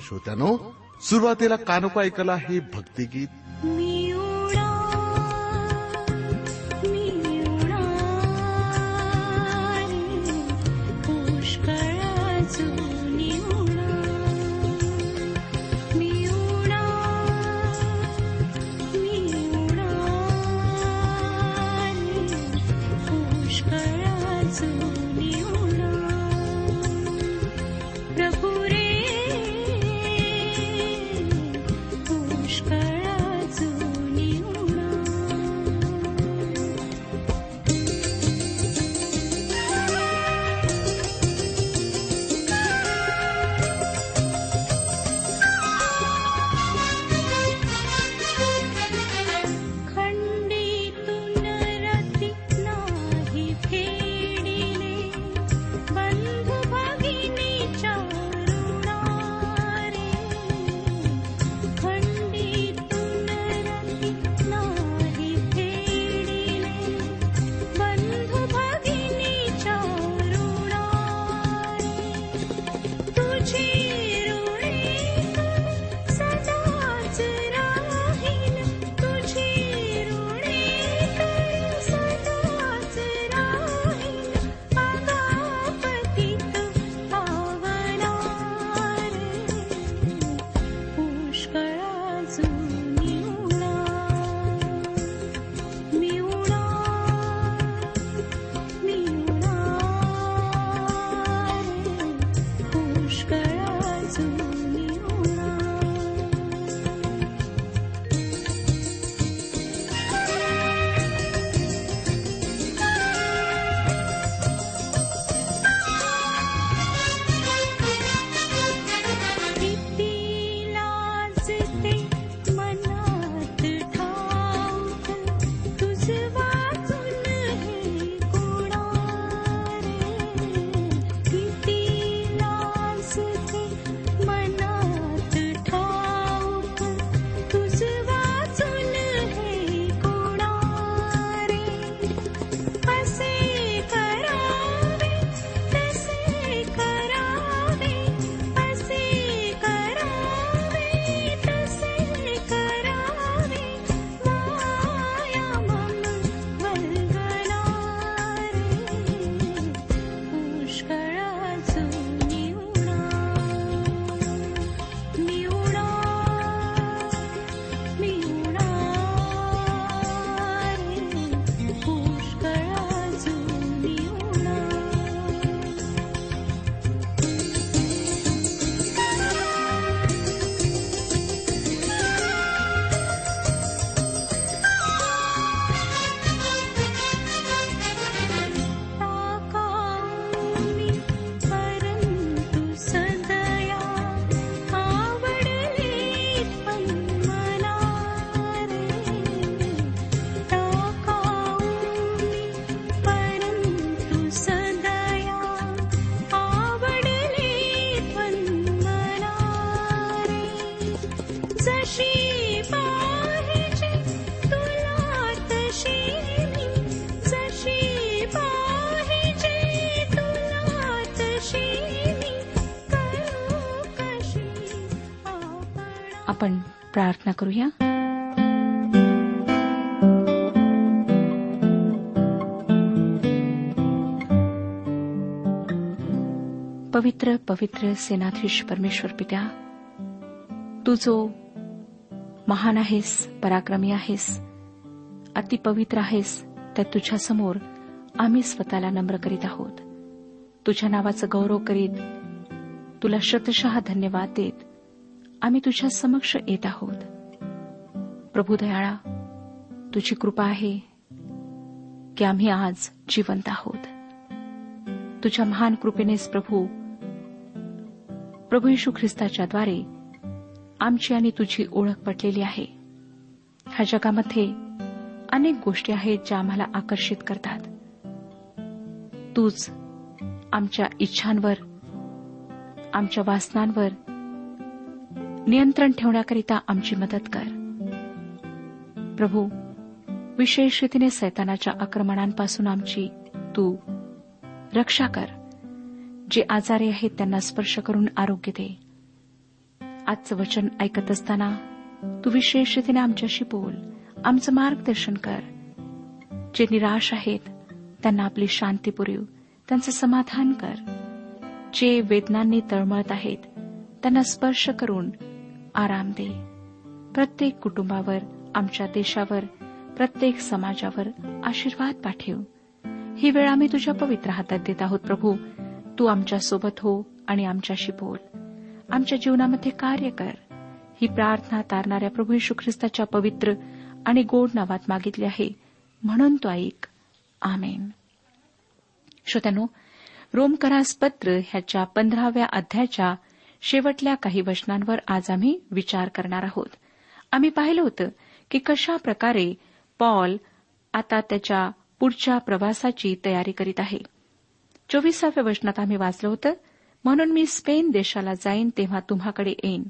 श्रोत्यानो सुरुवातीला कानोपा ऐकला हे भक्तिगीत. मी आपण प्रार्थना करूया. पवित्र पवित्र सेनाधीश परमेश्वर पित्या तू जो महान आहेस पराक्रमी आहेस अतिपवित्र आहेस तर तुझ्यासमोर आम्ही स्वतःला नम्र करीत आहोत. तुझ्या नावाचं गौरव करीत तुला शतशः धन्यवाद देत आम्ही तुझ्या समक्ष येत आहोत. प्रभू दयाळा तुझी कृपा आहे की आम्ही आज जिवंत आहोत. तुझ्या महान कृपेनेच प्रभू प्रभू येशू ख्रिस्ताच्या द्वारे आमची आणि तुझी ओळख पटलेली आहे. ह्या जगामध्ये अनेक गोष्टी आहेत ज्या आम्हाला आकर्षित करतात. तूच आमच्या इच्छांवर आमच्या वासनांवर नियंत्रण ठेवण्याकरिता आमची मदत कर. प्रभू विशेष रीतीने सैतानाच्या आक्रमणांपासून आमची तू रक्षा कर. जे आजारी आहेत त्यांना स्पर्श करून आरोग्य दे. आजचं वचन ऐकत असताना तू विशेष रीतीने आमच्याशी बोल. आमचं मार्गदर्शन कर. जे निराश आहेत त्यांना आपली शांती पुरव. त्यांचं समाधान कर. जे वेदनांनी तळमळत आहेत त्यांना स्पर्श करून आराम दे प्रत्येक कुटुंबावर आमच्या देशावर प्रत्येक समाजावर आशीर्वाद पाठव. ही वेळ आम्ही तुझ्या पवित्र हातात देत आहोत प्रभू. तू आमच्यासोबत हो आणि आमच्याशी बोल. आमच्या जीवनामध्ये कार्य कर. ही प्रार्थना तारणाऱ्या प्रभू यशू ख्रिस्ताच्या पवित्र आणि गोड नावात मागितली आहे. म्हणून तो ऐक. आमेन. श्रोत्यानो रोमकरास पत्र ह्याच्या पंधराव्या अध्यायाच्या शेवटल्या काही वचनांवर आज आम्ही विचार करणार आहोत. आम्ही पाहिलं होतं की कशा प्रकारे पॉल आता त्याच्या पुढच्या प्रवासाची तयारी करीत आहे. चोवीसाव्या वचनात आम्ही वाचलं होतं म्हणून मी स्पेन देशाला जाईन तेव्हा तुम्हाकडे येईन.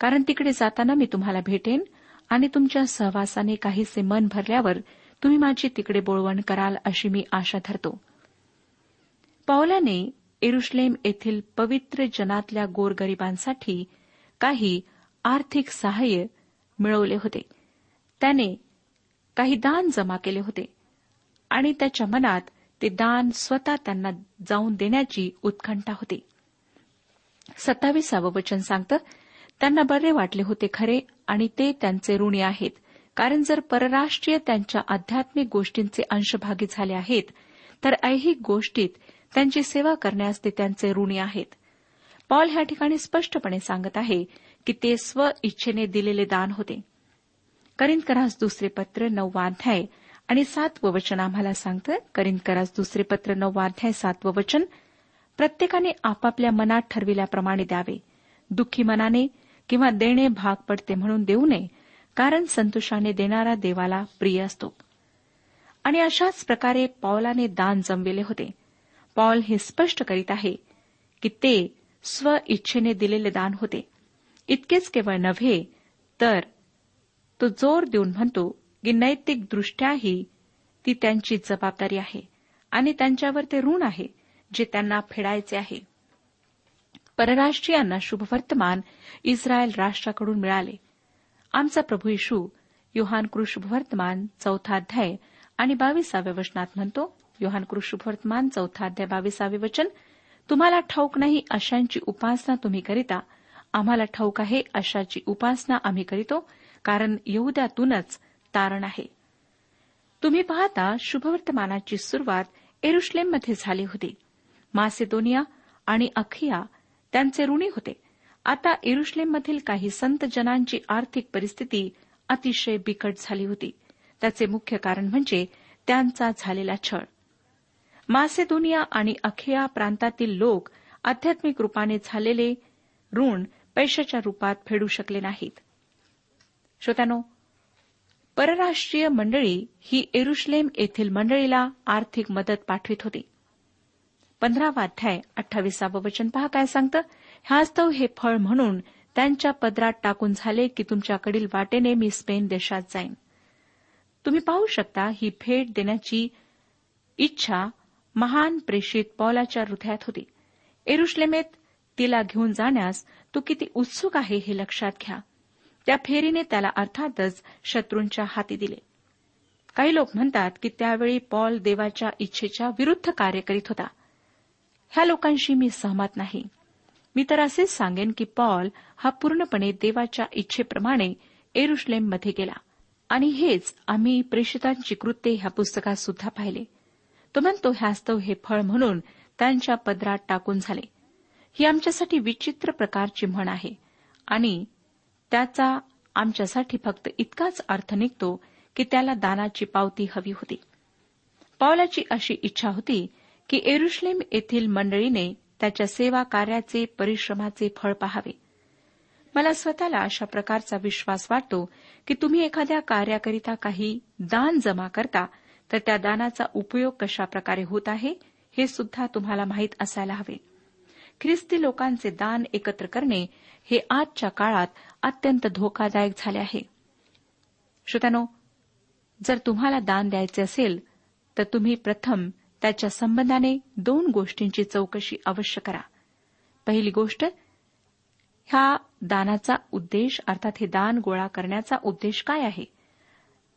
कारण तिकडे जाताना मी तुम्हाला भेटेन आणि तुमच्या सहवासाने काहीसे मन भरल्यावर तुम्ही माझी तिकडे बोळवण कराल अशी मी आशा धरतो. पौलाने एरुश्लेम येथील पवित्र जनातल्या गोरगरिबांसाठी काही आर्थिक सहाय्य मिळवले होते. त्याने काही दान जमा केले होते आणि त्याच्या मनात ते दान स्वतः त्यांना जाऊन देण्याची उत्कंठा होती. सत्तावीसावं वचन सांगतं त्यांना बरे वाटले होते खरे आणि ते त्यांचे ऋणी आहेत. कारण जर परराष्ट्रीय त्यांच्या आध्यात्मिक गोष्टींचे अंशभागी झाले आहेत तर ऐहिक गोष्टीत त्यांची सेवा करण्यास ते त्यांचे ऋणी आहेत. पॉल ह्या ठिकाणी स्पष्टपणे सांगत आहे की ते स्व इच्छेने दिलेले दान होते. करिंदकरास दुसरे पत्र नववाध्याय आणि सातवं वचन आम्हाला सांगतं करिंदकरास दुसरे पत्र नववाध्याय सातवं वचन प्रत्येकाने आपापल्या मनात ठरविल्याप्रमाणे द्यावे. दुःखी मनाने किंवा देणे भाग पडते म्हणून देऊ नये कारण संतोषाने देणारा देवाला प्रिय असतो. आणि अशाच प्रकारे पावलाने दान जमविले होते. पॉल हे स्पष्ट करीत आहे की ते स्व इच्छेने दिलेले दान होते. इतकेच केवळ नव्हे तर तो जोर देऊन म्हणतो की नैतिकदृष्ट्याही ती त्यांची जबाबदारी आहे आणि त्यांच्यावर ते ऋण आहे जे त्यांना फेडायचे आहे. परराष्ट्रीयांना शुभवर्तमान इस्रायल राष्ट्राकडून मिळाले. आमचा प्रभू येशू योहान कृष्भवर्तमान चौथा अध्याय आणि बावीसाव्या वचनात म्हणतो योहान शुभवर्तमान चौथा अध्याय बावीसावे वचन तुम्हाला ठाऊक नाही अशांची उपासना तुम्ही करिता. आम्हाला ठाऊक आहे अशाची उपासना आम्ही करीतो कारण येऊद्यातूनच तारण आहे. तुम्ही पाहता शुभवर्तमानाची सुरुवात एरुश्लेममध्ये झाली होती. मासेदोनिया आणि अखिया त्यांचे ऋणी होते. आता एरुश्लेममधील काही संत जनांची आर्थिक परिस्थिती अतिशय बिकट झाली होती. त्याचे मुख्य कारण म्हणजे त्यांचा झालेला छळ. मासेदुनिया आणि अखिया प्रांतातील लोक आध्यात्मिक रुपाने झालेले ऋण पैशाच्या रुपात फेडू शकले नाहीत. श्रोत्यानो परराष्ट्रीय मंडळी ही एरुश्लेम येथील मंडळीला आर्थिक मदत पाठवित होती. पंधरावा अध्याय अठ्ठावीसावं वचन पहा काय सांगतं? ह्यास्तव हे फळ म्हणून त्यांच्या पदरात टाकून झाले की तुमच्याकडील वाटेने मी स्पेन देशात जाईन. तुम्ही पाहू शकता ही भेट देण्याची इच्छा महान प्रेषित पॉलाच्या हृदयात होती. एरुश्लेमेत तिला घेऊन जाण्यास तो किती उत्सुक आहे हे लक्षात घ्या. त्या फेरीने त्याला अर्थातच शत्रूंच्या हाती दिले. काही लोक म्हणतात की त्यावेळी पॉल देवाच्या इच्छेच्या विरुद्ध कार्य करीत होता. ह्या लोकांशी मी सहमत नाही. मी तर असेच सांगेन की पॉल हा पूर्णपणे देवाच्या इच्छेप्रमाणे एरुश्लेममध्ये गेला. आणि हेच आम्ही प्रेषितांची कृत्ये ह्या पुस्तकात सुद्धा पाहिले. तो म्हणतो ह्यास्तव हे फळ म्हणून त्यांच्या पदरात टाकून झाले. ही आमच्यासाठी विचित्र प्रकारची म्हण आहे आणि त्याचा आमच्यासाठी फक्त इतकाच अर्थ निघतो की त्याला दानाची पावती हवी होती. पावलाची अशी इच्छा होती की एरुश्लेम येथील मंडळीने त्याच्या सेवा कार्याचे परिश्रमाचे फळ पाहावे. मला स्वतःला अशा प्रकारचा विश्वास वाटतो की तुम्ही एखाद्या कार्याकरिता काही दान जमा करता तर त्या दानाचा उपयोग कशा प्रकारे होत आहे हे सुद्धा तुम्हाला माहीत असायला हवे. ख्रिस्ती लोकांचे दान एकत्र करणे हे आजच्या काळात अत्यंत धोकादायक झाले आहे. श्रोत्यानो जर तुम्हाला दान द्यायचे असेल तर तुम्ही प्रथम त्याच्या संबंधाने दोन गोष्टींची चौकशी अवश्य करा. पहिली गोष्ट ह्या दानाचा उद्देश अर्थात हे दान गोळा करण्याचा उद्देश काय आहे?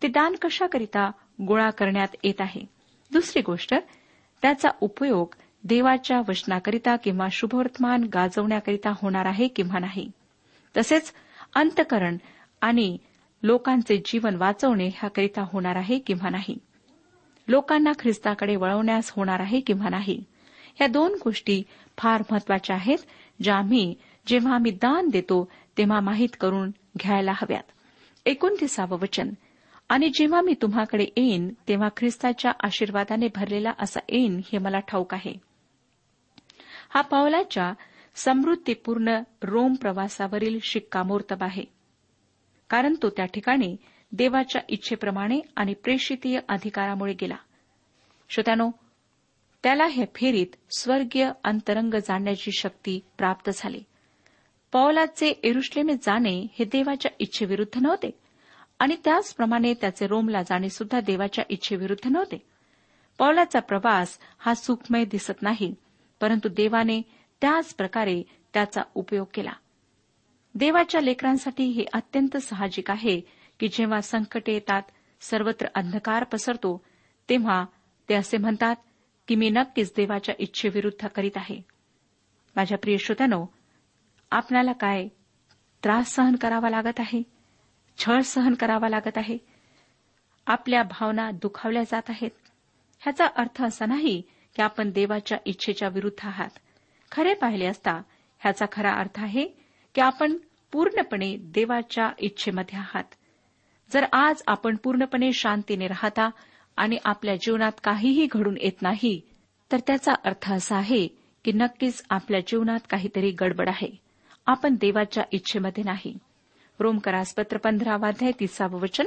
ते दान कशाकरिता गोळा करण्यात येत आहे. दुसरी गोष्ट त्याचा उपयोग देवाच्या वचनाकरिता किंवा शुभवर्तमान गाजवण्याकरिता होणार आहे किंवा नाही. तसेच अंतकरण आणि लोकांचे जीवन वाचवणे ह्याकरिता होणार आहे किंवा नाही. लोकांना ख्रिस्ताकडे वळवण्यास होणार आहे किंवा नाही. या दोन गोष्टी फार महत्त्वाच्या आहेत ज्या आम्ही जेव्हा आम्ही दान देतो तेव्हा माहीत करून घ्यायला हव्यात. एकोणतीसावं वचन. आणि जेव्हा मी तुम्हाकडे येईन तेव्हा ख्रिस्ताच्या आशीर्वादाने भरलेला असा येईन हे मला ठाऊक आहे. हा पावलाच्या समृद्धीपूर्ण रोम प्रवासावरील शिक्कामोर्तब आहे. कारण तो त्या ठिकाणी देवाच्या इच्छेप्रमाणे आणि प्रेषितीय अधिकारामुळे गेला. श्रोत्यानो त्याला हे फेरीत स्वर्गीय अंतरंग जाणण्याची शक्ती प्राप्त झाली. पौलाचे एरुश्लेमे जाणे हे देवाच्या इच्छेविरुद्ध नव्हते. आणि त्याचप्रमाणे त्याचे रोमला जाणे सुद्धा देवाच्या इच्छेविरुद्ध नव्हते. पौलाचा प्रवास हा सुखमय दिसत नाही परंतु देवाने त्याच प्रकारे त्याचा उपयोग केला. देवाच्या लेकरांसाठी हे अत्यंत साहजिक आहे की जेव्हा संकटे येतात सर्वत्र अंधकार पसरतो तेव्हा ते असे म्हणतात की मी नक्कीच देवाच्या इच्छेविरुद्ध करीत आहे. माझ्या प्रिय श्रोत्यानो आपल्याला काय त्रास सहन करावा लागत आहे? छळ सहन करावा लागत आहे. आपल्या भावना दुखावल्या जात आहेत. ह्याचा अर्थ असा नाही की आपण देवाच्या इच्छेच्या विरुद्ध आहात. खरे पाहिले असता ह्याचा खरा अर्थ आहे की आपण पूर्णपणे देवाच्या इच्छेमध्ये आहात. जर आज आपण पूर्णपणे शांतीने राहता आणि आपल्या जीवनात काहीही घडून येत नाही तर त्याचा अर्थ असा आहे की नक्कीच आपल्या जीवनात काहीतरी गडबड आहे. आपण देवाच्या इच्छेमध्ये नाही. रोमकरासपत्र पंधरावाध्याय तिसावं वचन.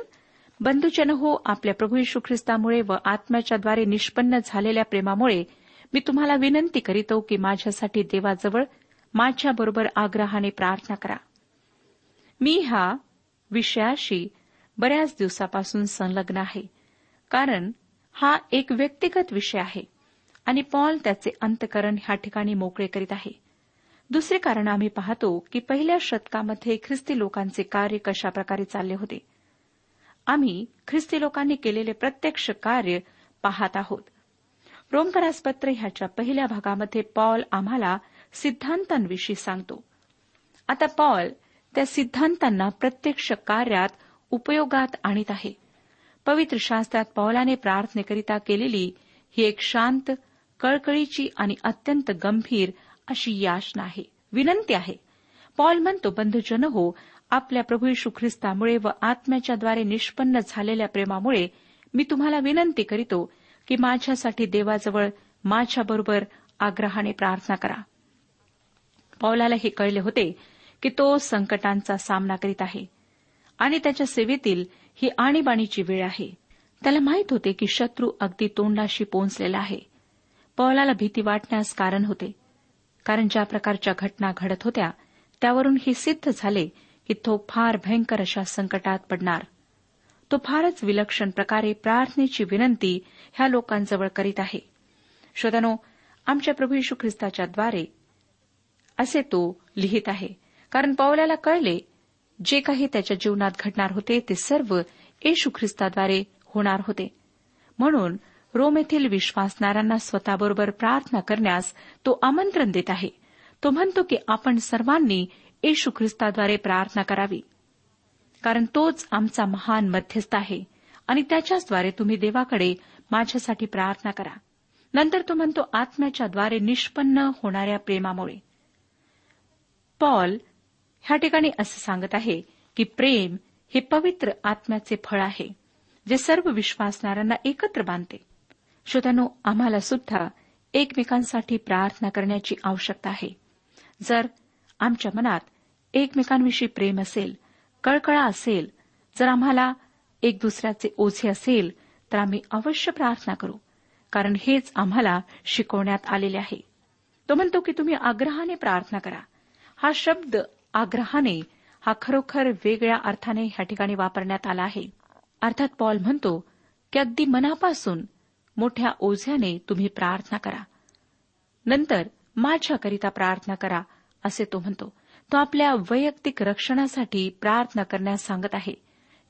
बंधुजन हो आपल्या प्रभू यशू ख्रिस्तामुळे व आत्म्याच्याद्वारे निष्पन्न झालेल्या प्रेमामुळे मी तुम्हाला विनंती करीतो की माझ्यासाठी देवाजवळ माझ्याबरोबर आग्रहाने प्रार्थना करा. मी हा विषयाशी बऱ्याच दिवसापासून संलग्न आहे कारण हा एक व्यक्तिगत विषय आहे आणि पॉल त्याचे अंतकरण ह्या ठिकाणी मोकळे करीत आहे. दुसरे कारण आम्ही पाहतो की पहिल्या शतकामध्ये ख्रिस्ती लोकांचे कार्य कशाप्रकारे चालले होते? आम्ही ख्रिस्ती लोकांनी केलेले प्रत्यक्ष कार्य पाहत आहोत. रोमकरासपत्र ह्याच्या पहिल्या भागामध्ये पॉल आम्हाला सिद्धांतांविषयी सांगतो. आता पॉल त्या सिद्धांतांना प्रत्यक्ष कार्यात उपयोगात आणीत आहे. पवित्र शास्त्रात पौलाने प्रार्थनेकरिता केलेली ही एक शांत कळकळीची आणि अत्यंत गंभीर अशी याचना आहे विनंती आहे. पॉल म्हणतो बंधुजन हो आपल्या प्रभू यशू ख्रिस्तामुळे व आत्म्याच्याद्वारे निष्पन्न झालेल्या प्रेमामुळे मी तुम्हाला विनंती करीतो की माझ्यासाठी देवाजवळ माझ्याबरोबर आग्रहाने प्रार्थना करा. पौलाला हे कळले होते की तो संकटांचा सामना करीत आहे आणि त्याच्या सेवेतील ही आणीबाणीची वेळ आहे. त्याला माहीत होते की शत्रू अगदी तोंडाशी पोचलेला आहे. पौलाला भीती वाटण्यास कारण होते. कारण ज्या प्रकारच्या घटना घडत होत्या त्यावरून हे सिद्ध झाले की तो फार भयंकर अशा संकटात पडणार. तो फारच विलक्षण प्रकारे प्रार्थनेची विनंती ह्या लोकांजवळ करीत आहे. श्रोतनो आमच्या प्रभू यशू ख्रिस्ताच्याद्वारे असे तो लिहित आहे. कारण पावलाला कळले जे काही त्याच्या जीवनात घडणार होते ते सर्व येशू ख्रिस्ताद्वारे होणार होते. म्हणून रोम येथील विश्वासणाऱ्यांना स्वतःबरोबर प्रार्थना करण्यास तो आमंत्रण देत आहे. तो म्हणतो की आपण सर्वांनी येशू ख्रिस्ताद्वारे प्रार्थना करावी. कारण तोच आमचा महान मध्यस्थ आहे आणि त्याच्याचद्वारे तुम्ही देवाकडे माझ्यासाठी प्रार्थना करा. नंतर तो म्हणतो आत्म्याच्याद्वारे निष्पन्न होणाऱ्या प्रेमामुळे. पॉल ह्या ठिकाणी असं सांगत आहे की प्रेम हे पवित्र आत्म्याचे फळ आहे जे सर्व विश्वासणाऱ्यांना एकत्र बांधते. श्रोत्यानो आम्हाला सुद्धा एकमेकांसाठी प्रार्थना करण्याची आवश्यकता आहे. जर आमच्या मनात एकमेकांविषयी प्रेम असेल कळकळा असेल जर आम्हाला एक दुसऱ्याचे ओझे असेल तर आम्ही अवश्य प्रार्थना करू कारण हेच आम्हाला शिकवण्यात आलेले आहे. तो म्हणतो की तुम्ही आग्रहाने प्रार्थना करा. हा शब्द आग्रहाने हा खरोखर वेगळ्या अर्थाने ह्या ठिकाणी वापरण्यात आला आहे. अर्थात पॉल म्हणतो की अगदी मनापासून मोठ्या ओझ्याने तुम्ही प्रार्थना करा. नंतर माझ्याकरिता प्रार्थना करा असे तो म्हणतो. तो आपल्या वैयक्तिक रक्षणासाठी प्रार्थना करण्यास सांगत आहे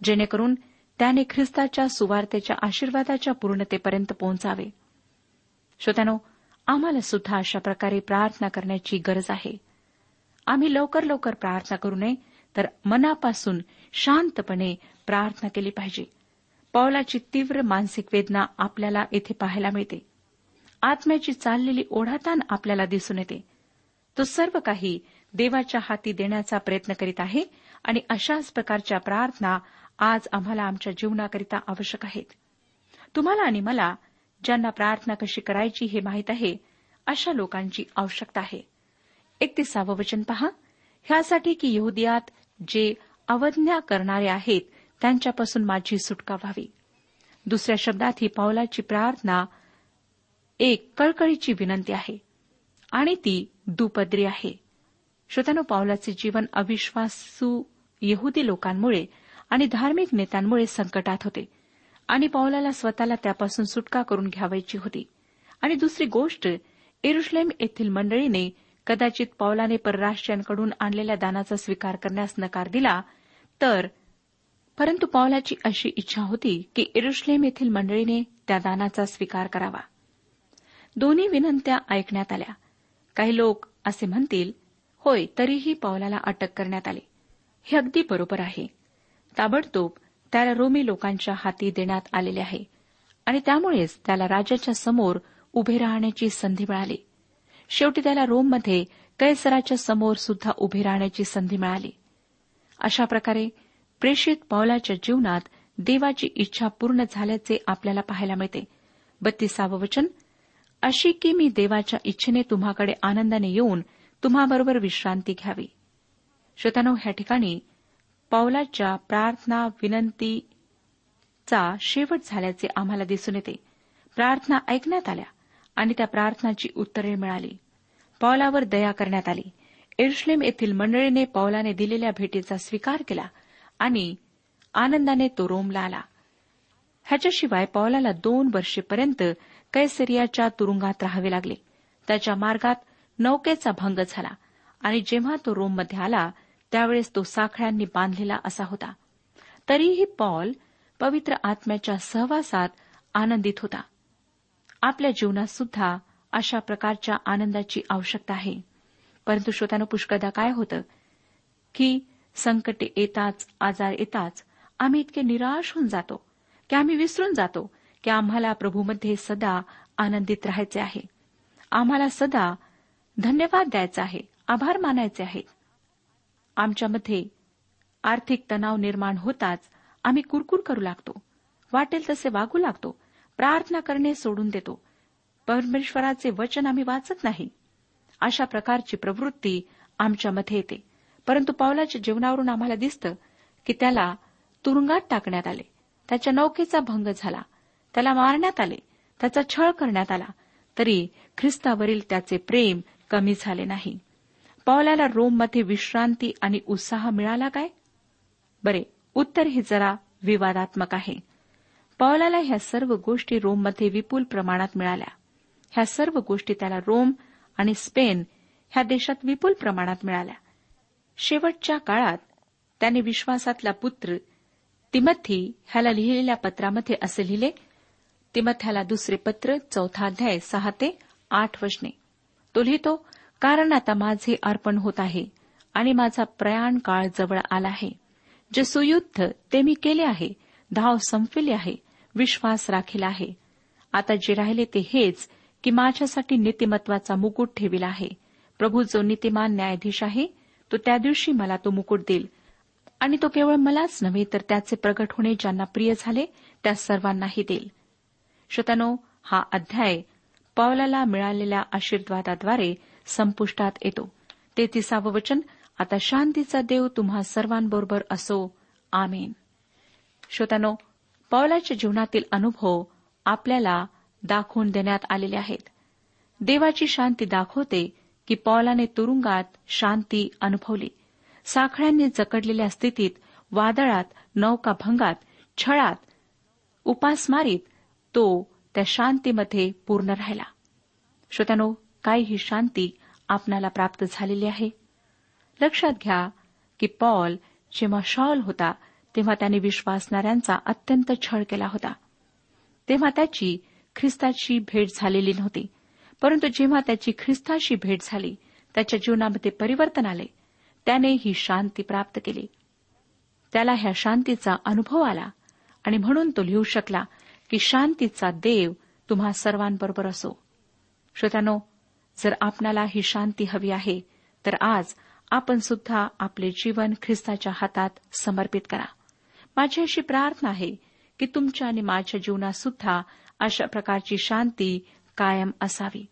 जेणेकरून त्याने ख्रिस्ताच्या सुवार्तेच्या आशीर्वादाच्या पूर्णतेपर्यंत पोहोचावे. श्रोत्यानो आम्हाला सुद्धा अशा प्रकारे प्रार्थना करण्याची गरज आहे. आम्ही लवकर लवकर प्रार्थना करू नये तर मनापासून शांतपणे प्रार्थना केली पाहिजे. पौलाची तीव्र मानसिक वेदना आपल्याला येथे पाहायला मिळते. आत्म्याची चाललेली ओढाताण आपल्याला दिसून येते. तो सर्व काही देवाच्या हाती देण्याचा प्रयत्न करीत आहे आणि अशाच प्रकारच्या प्रार्थना आज आम्हाला आमच्या जीवनाकरिता आवश्यक आहेत. तुम्हाला आणि मला ज्यांना प्रार्थना कशी करायची हे माहीत आहे अशा लोकांची आवश्यकता आहे. एकतीसावं वचन पहा. ह्यासाठी की यहुदियात जे अवज्ञा करणारे आहेत त्यांच्यापासून माझी सुटका व्हावी. दुसऱ्या शब्दात ही पावलाची प्रार्थना एक कळकळीची विनंती आहे. आणि ती दुपद्री आहे. श्रोत्यानो पावलाचे जीवन अविश्वासू यहुदी लोकांमुळे आणि धार्मिक नेत्यांमुळे संकटात होते. आणि पावलाला स्वतःला त्यापासून सुटका करून घ्यावायची होती. आणि दुसरी गोष्ट एरुश्लेम येथील मंडळीने कदाचित पावलाने परराष्ट्रीयांकडून आणलेल्या दानाचा स्वीकार करण्यास नकार दिला तर परंतु पावलाची अशी इच्छा होती की इरुश्लेम येथील मंडळीने त्या दानाचा स्वीकार करावा. दोन्ही विनंत्या ऐकण्यात आल्या. काही लोक असे म्हणतील होय तरीही पावलाला अटक करण्यात आली. हे अगदी बरोबर आहे. ताबडतोब त्याला रोमी लोकांच्या हाती देण्यात आलेले आहे आणि त्यामुळेच त्याला राजाच्या समोर उभे राहण्याची संधी मिळाली. शेवटी त्याला रोममध्ये कैसराच्या समोर सुद्धा उभे राहण्याची संधी मिळाली. अशा प्रकारे प्रेषित पावलाच्या जीवनात देवाची इच्छा पूर्ण झाल्याचे आपल्याला पाहायला मिळते. बत्तीसावं वचन अशी की मी देवाच्या इच्छेने तुम्हाकडे आनंदाने येऊन तुम्हाबरोबर विश्रांती घ्यावी. श्रोतानो ह्या ठिकाणी पावलाच्या प्रार्थना विनंतीचा शेवट झाल्याचे आम्हाला दिसून येते. प्रार्थना ऐकण्यात आल्या आणि त्या प्रार्थनाची उत्तरे मिळाली. पावलावर दया करण्यात आली. एरुश्लेम येथील मंडळीने पावलाने दिलेल्या भेटीचा स्वीकार केला आणि आनंदाने तो रोमला आला ह्याच्याशिवाय पावलाला दोन वर्षेपर्यंत कैसरियाच्या तुरुंगात राहावे लागले. त्याच्या मार्गात नौकेचा भंग झाला आणि जेव्हा तो रोममध्ये आला त्यावेळेस तो साखळ्यांनी बांधलेला असा होता. तरीही पॉल पवित्र आत्म्याच्या सहवासात आनंदित होता. आपल्या जीवनात सुद्धा अशा प्रकारच्या आनंदाची आवश्यकता आहे. परंतु श्रोत्यानं पुष्कळदा काय होतं की संकटे येताच आजार येताच आम्ही इतके निराश होऊन जातो की आम्ही विसरून जातो की आम्हाला प्रभूमध्ये सदा आनंदित राहायचे आहे. आम्हाला सदा धन्यवाद द्यायचा आहे आभार मानायचे आहेत. आमच्यामध्ये आर्थिक तणाव निर्माण होताच आम्ही कुरकुर करू लागतो वाटेल तसे वागू लागतो प्रार्थना करणे सोडून देतो. परमेश्वराचे वचन आम्ही वाचत नाही. अशा प्रकारची प्रवृत्ती आमच्यामध्ये येते. परंतु पावलाच्या जीवनावरून आम्हाला दिसतं की त्याला तुरुंगात टाकण्यात आले. त्याच्या नौकेचा भंग झाला. त्याला मारण्यात आले. त्याचा छळ करण्यात आला. तरी ख्रिस्तावरील त्याचे प्रेम कमी झाले नाही. पावलाला रोममध्ये विश्रांती आणि उत्साह मिळाला काय? बरे उत्तर हे जरा विवादात्मक आहे. पावलाला ह्या सर्व गोष्टी रोममध्ये विपुल प्रमाणात मिळाल्या. ह्या सर्व गोष्टी त्याला रोम आणि स्पेन ह्या देशात विपुल प्रमाणात मिळाल्या. शेवटच्या काळात त्याने विश्वासातला पुत्र तिमथी ह्याला लिहिलेल्या पत्रामध्ये असे लिहिले तिमथ्याला दुसरे पत्र चौथा अध्याय सहा ते आठ वचने. तो लिहितो कारण आता माझे अर्पण होत आहे आणि माझा प्रयाण काळ जवळ आला आहे. जे सुयुद्ध ते मी केले आहे धाव संपविले आहे विश्वास राखील आहे. आता जे राहिले ते हेच की माझ्यासाठी नीतिमत्वाचा मुकुट ठेविला आहे. प्रभू जो नीतिमान न्यायाधीश आहे तो त्या दिवशी मला तो मुकुट देईल. आणि तो केवळ मलाच नव्हे तर त्याचे प्रगट होणे ज्यांना प्रिय झाले त्या सर्वांनाही देईल. श्रोत्यानो हा अध्याय पौलाला मिळालेल्या आशीर्वादाद्वारे संपुष्टात येतो. ते तिसावं वचन आता शांतीचा देव तुम्हा सर्वांबरोबर असो. आमेन. श्रोत्यानो पौलाच्या जीवनातील अनुभव आपल्याला दाखवून देण्यात आलेले आहेत. देवाची शांती दाखवते की पॉलाने तुरुंगात शांती अनुभवली. साखळ्यांनी जकडलेल्या स्थितीत वादळात नौकाभंगात छळात उपासमारीत तो त्या शांतीमध्ये पूर्ण राहिला. श्रोत्यानो काय ही शांती आपणाला प्राप्त झालेली आहे. लक्षात घ्या की पॉल जेव्हा शॉल होता तेव्हा त्याने विश्वासणाऱ्यांचा अत्यंत छळ केला होता. तेव्हा त्याची ख्रिस्ताची भेट झालेली नव्हती. परंतु जेव्हा त्याची ख्रिस्ताशी भेट झाली त्याच्या जीवनामध्ये परिवर्तन आले त्याने ही शांती प्राप्त केली. त्याला ह्या शांतीचा अनुभव आला आणि म्हणून तो लिहू शकला की शांतीचा देव तुम्हा सर्वांबरोबर असो. श्रोत्यानो जर आपणाला ही शांती हवी आहे तर आज आपण सुद्धा आपले जीवन ख्रिस्ताच्या हातात समर्पित करा. माझी अशी प्रार्थना आहे की तुमच्या आणि माझ्या जीवनात सुद्धा अशा प्रकारची शांती कायम असावी.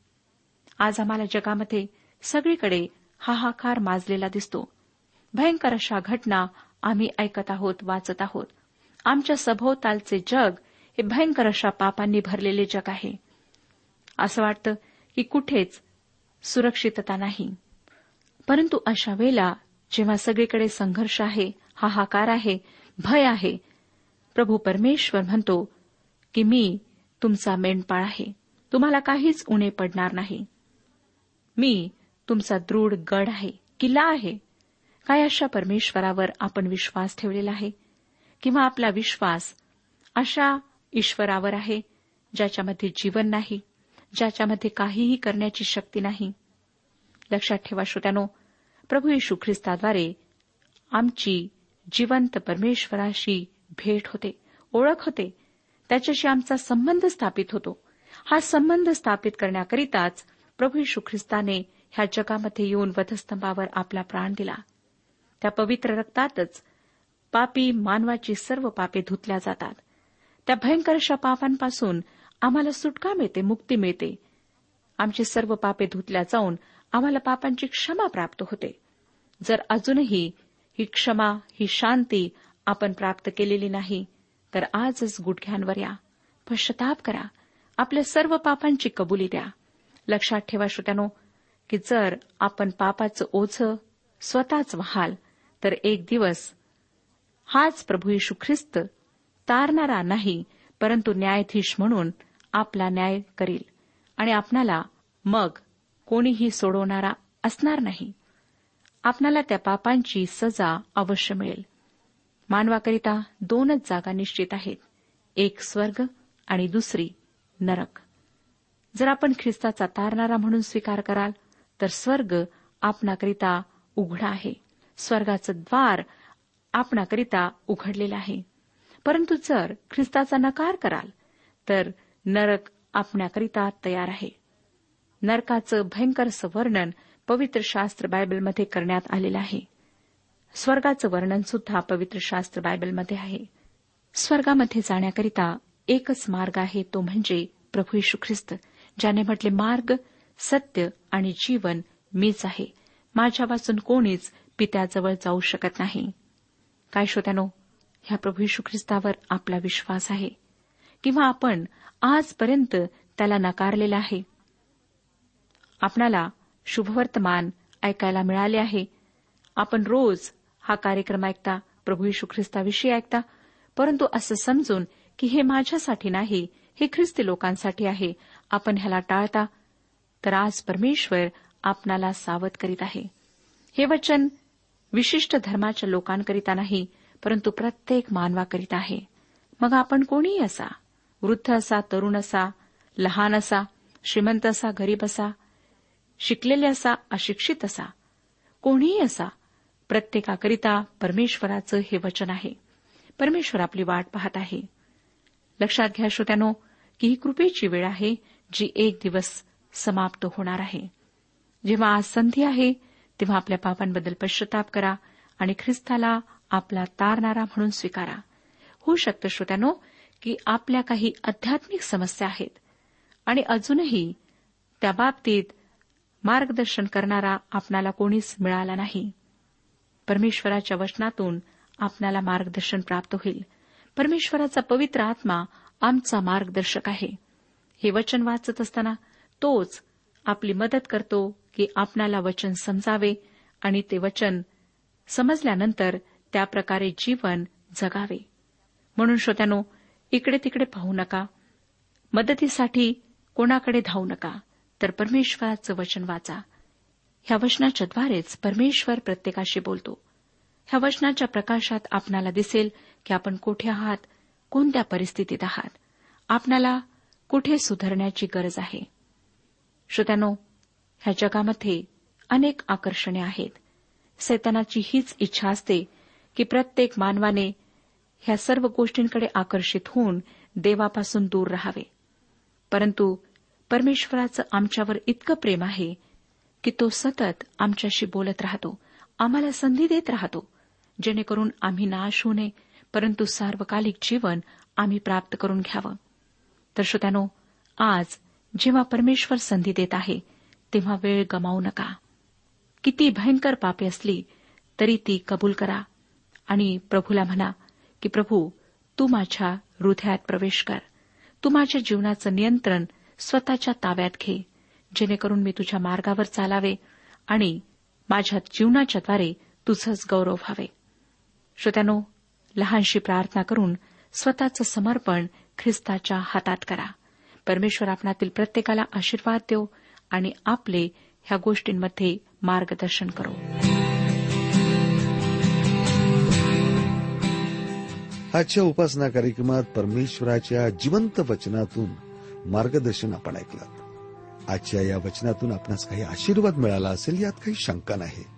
आज आम्हाला जगामध्ये सगळीकडे हाहाकार माजलेला दिसतो. भयंकर अशा घटना आम्ही ऐकत आहोत वाचत आहोत. आमच्या सभोवतालचे जग हे भयंकर अशा पापांनी भरलेले जग आहे. असं वाटतं की कुठेच सुरक्षितता नाही. परंतु अशा वेळेला जेव्हा सगळीकडे संघर्ष आहे हाहाकार आहे भय आहे प्रभू परमेश्वर म्हणतो की मी तुमचा मेंढपाळ आहे. तुम्हाला काहीच उणे पडणार नाही. मी तुमचा दृढ गड आहे किल्ला आहे. काय अशा परमेश्वरावर आपण विश्वास ठेवलेला आहे? किंवा आपला विश्वास अशा ईश्वरावर आहे ज्याच्यामध्ये जीवन नाही ज्याच्यामध्ये काहीही करण्याची शक्ती नाही? लक्षात ठेवा श्रोत्यानो प्रभू येशू ख्रिस्ताद्वारे आमची जिवंत परमेश्वराशी भेट होते ओळख होते त्याच्याशी आमचा संबंध स्थापित होतो. हा संबंध स्थापित करण्याकरिताच प्रभू यशू ख्रिस्ताने ह्या जगामध्ये येऊन वधस्तंभावर आपला प्राण दिला. त्या पवित्र रक्तातच पापी मानवाची सर्व पापे धुतल्या जातात. त्या भयंकर अशा पापांपासून आम्हाला सुटका मिळते मुक्ती मिळते. आमची सर्व पापे धुतल्या जाऊन आम्हाला पापांची क्षमा प्राप्त होते. जर अजूनही ही क्षमा ही शांती आपण प्राप्त केलेली नाही तर आजच गुडघ्यांवर या. पश्चाताप करा. आपल्या सर्व पापांची कबुली द्या. लक्षात ठेवा श्रोत्यानो की जर आपण पापाचं ओझं स्वतःच व्हाल तर एक दिवस हाच प्रभू यशू ख्रिस्त तारणारा नाही परंतु न्यायाधीश म्हणून आपला न्याय करील. आणि आपणाला मग कोणीही सोडवणारा असणार नाही. आपणाला त्या पापांची सजा अवश्य मिळेल. मानवाकरिता दोनच जागा निश्चित आहेत एक स्वर्ग आणि दुसरी नरक. जर आपण ख्रिस्ताचा तारणारा म्हणून स्वीकार कराल तर स्वर्ग आपणाकरिता उघडा आहे. स्वर्गाचं द्वार आपणाकरिता उघडलेलं आहे. परंतु जर ख्रिस्ताचा नकार कराल तर नरक आपणाकरिता तयार आहे. नरकाचं भयंकर वर्णन पवित्र शास्त्र बायबलमध्ये करण्यात आलेलं आहे. स्वर्गाचं वर्णन सुद्धा पवित्र शास्त्र बायबलमध्ये आहे. स्वर्गामध्ये जाण्याकरिता एकच मार्ग आहे तो म्हणजे प्रभू यशू ख्रिस्त. ज्याने म्हटले मार्ग सत्य आणि जीवन मीच आहे. माझ्यापासून कोणीच पित्याजवळ जाऊ शकत नाही. काय श्रोत्यानो ह्या प्रभू यशू ख्रिस्तावर आपला विश्वास आहे. किंवा आपण आजपर्यंत त्याला नकारलेला आहे. आपणाला शुभवर्तमान ऐकायला मिळाले आहे. आपण रोज हा कार्यक्रम ऐकता प्रभू यशू ख्रिस्ताविषयी ऐकता परंतु असं समजून की हे माझ्यासाठी नाही हे ख्रिस्ती लोकांसाठी आहे. आपण ह्याला टाळता तर आज परमेश्वर आपणाला सावध करीत आहे. हे वचन विशिष्ट धर्माच्या लोकांकरिता नाही परंतु प्रत्येक मानवाकरिता आहे. मग आपण कोणीही असा वृद्ध असा तरुण असा लहान असा श्रीमंत असा गरीब असा शिकलेले असा अशिक्षित असा कोणीही असा प्रत्येकाकरिता परमेश्वराचं हे वचन आहे. परमेश्वर आपली वाट पाहत आहे. लक्षात घ्या श्रोत्यानो की ही कृपेची वेळ आहे जी एक दिवस समाप्त होणार आहे. जेव्हा आज संधी आहे तेव्हा आपल्या पापांबद्दल पश्चाताप करा आणि ख्रिस्ताला आपला तारणारा म्हणून स्वीकारा. होऊ शकतं श्रोत्यानो की आपल्या काही आध्यात्मिक समस्या आहेत आणि अजूनही त्या बाबतीत मार्गदर्शन करणारा आपणाला कोणीच मिळाला नाही. परमेश्वराच्या वचनातून आपणाला मार्गदर्शन प्राप्त होईल. परमेश्वराचा पवित्र आत्मा आमचा मार्गदर्शक आहे. हे वचन वाचत असताना तोच आपली मदत करतो की आपणाला वचन समजावे आणि ते वचन समजल्यानंतर त्या प्रकारे जीवन जगावे. म्हणून श्रोत्यानो इकडे तिकडे पाहू नका. मदतीसाठी कोणाकडे धावू नका. तर परमेश्वराचं वचन वाचा. ह्या वचनाच्याद्वारेच परमेश्वर प्रत्येकाशी बोलतो. ह्या वचनाच्या प्रकाशात आपणाला दिसेल की आपण कोठे आहात कोणत्या परिस्थितीत आहात? आपणाला कुठे सुधारण्याची गरज आहे? श्रोत्यानो ह्या जगामध्ये अनेक आकर्षणे आहेत. सैतानाची हीच इच्छा असते की प्रत्येक मानवाने ह्या सर्व गोष्टींकडे आकर्षित होऊन देवापासून दूर राहावे. परंतु परमेश्वराचं आमच्यावर इतकं प्रेम आहे की तो सतत आमच्याशी बोलत राहतो आम्हाला संधी देत राहतो जेणेकरून आम्ही नाश होऊ नये परंतु सार्वकालिक जीवन आम्ही प्राप्त करून घ्यावं. तर श्रोत्यानो आज जेव्हा परमेश्वर संधी देत आहे तेव्हा वेळ गमावू नका. किती भयंकर पापे असली तरी ती कबूल करा आणि प्रभूला म्हणा की प्रभू तू माझ्या हृदयात प्रवेश कर. तू माझ्या जीवनाचं नियंत्रण स्वतःच्या ताब्यात घे. जेणेकरून मी तुझ्या मार्गावर चालावे आणि माझ्या जीवनाच्याद्वारे तुझंच गौरव व्हावे. श्रोत्यानो लहानशी प्रार्थना करून स्वतःचं समर्पण ख्रिस्ताच्या हातात करा. परमेश्वर आपणातील प्रत्येकाला आशीर्वाद देव आणि आपले ह्या गोष्टींमध्ये मार्गदर्शन करो. आजच्या उपासना कार्यक्रमात परमेश्वराच्या जिवंत वचनातून मार्गदर्शन आपण ऐकलं. आजच्या या वचनातून आपणास काही आशीर्वाद मिळाला असेल यात काही शंका नाही.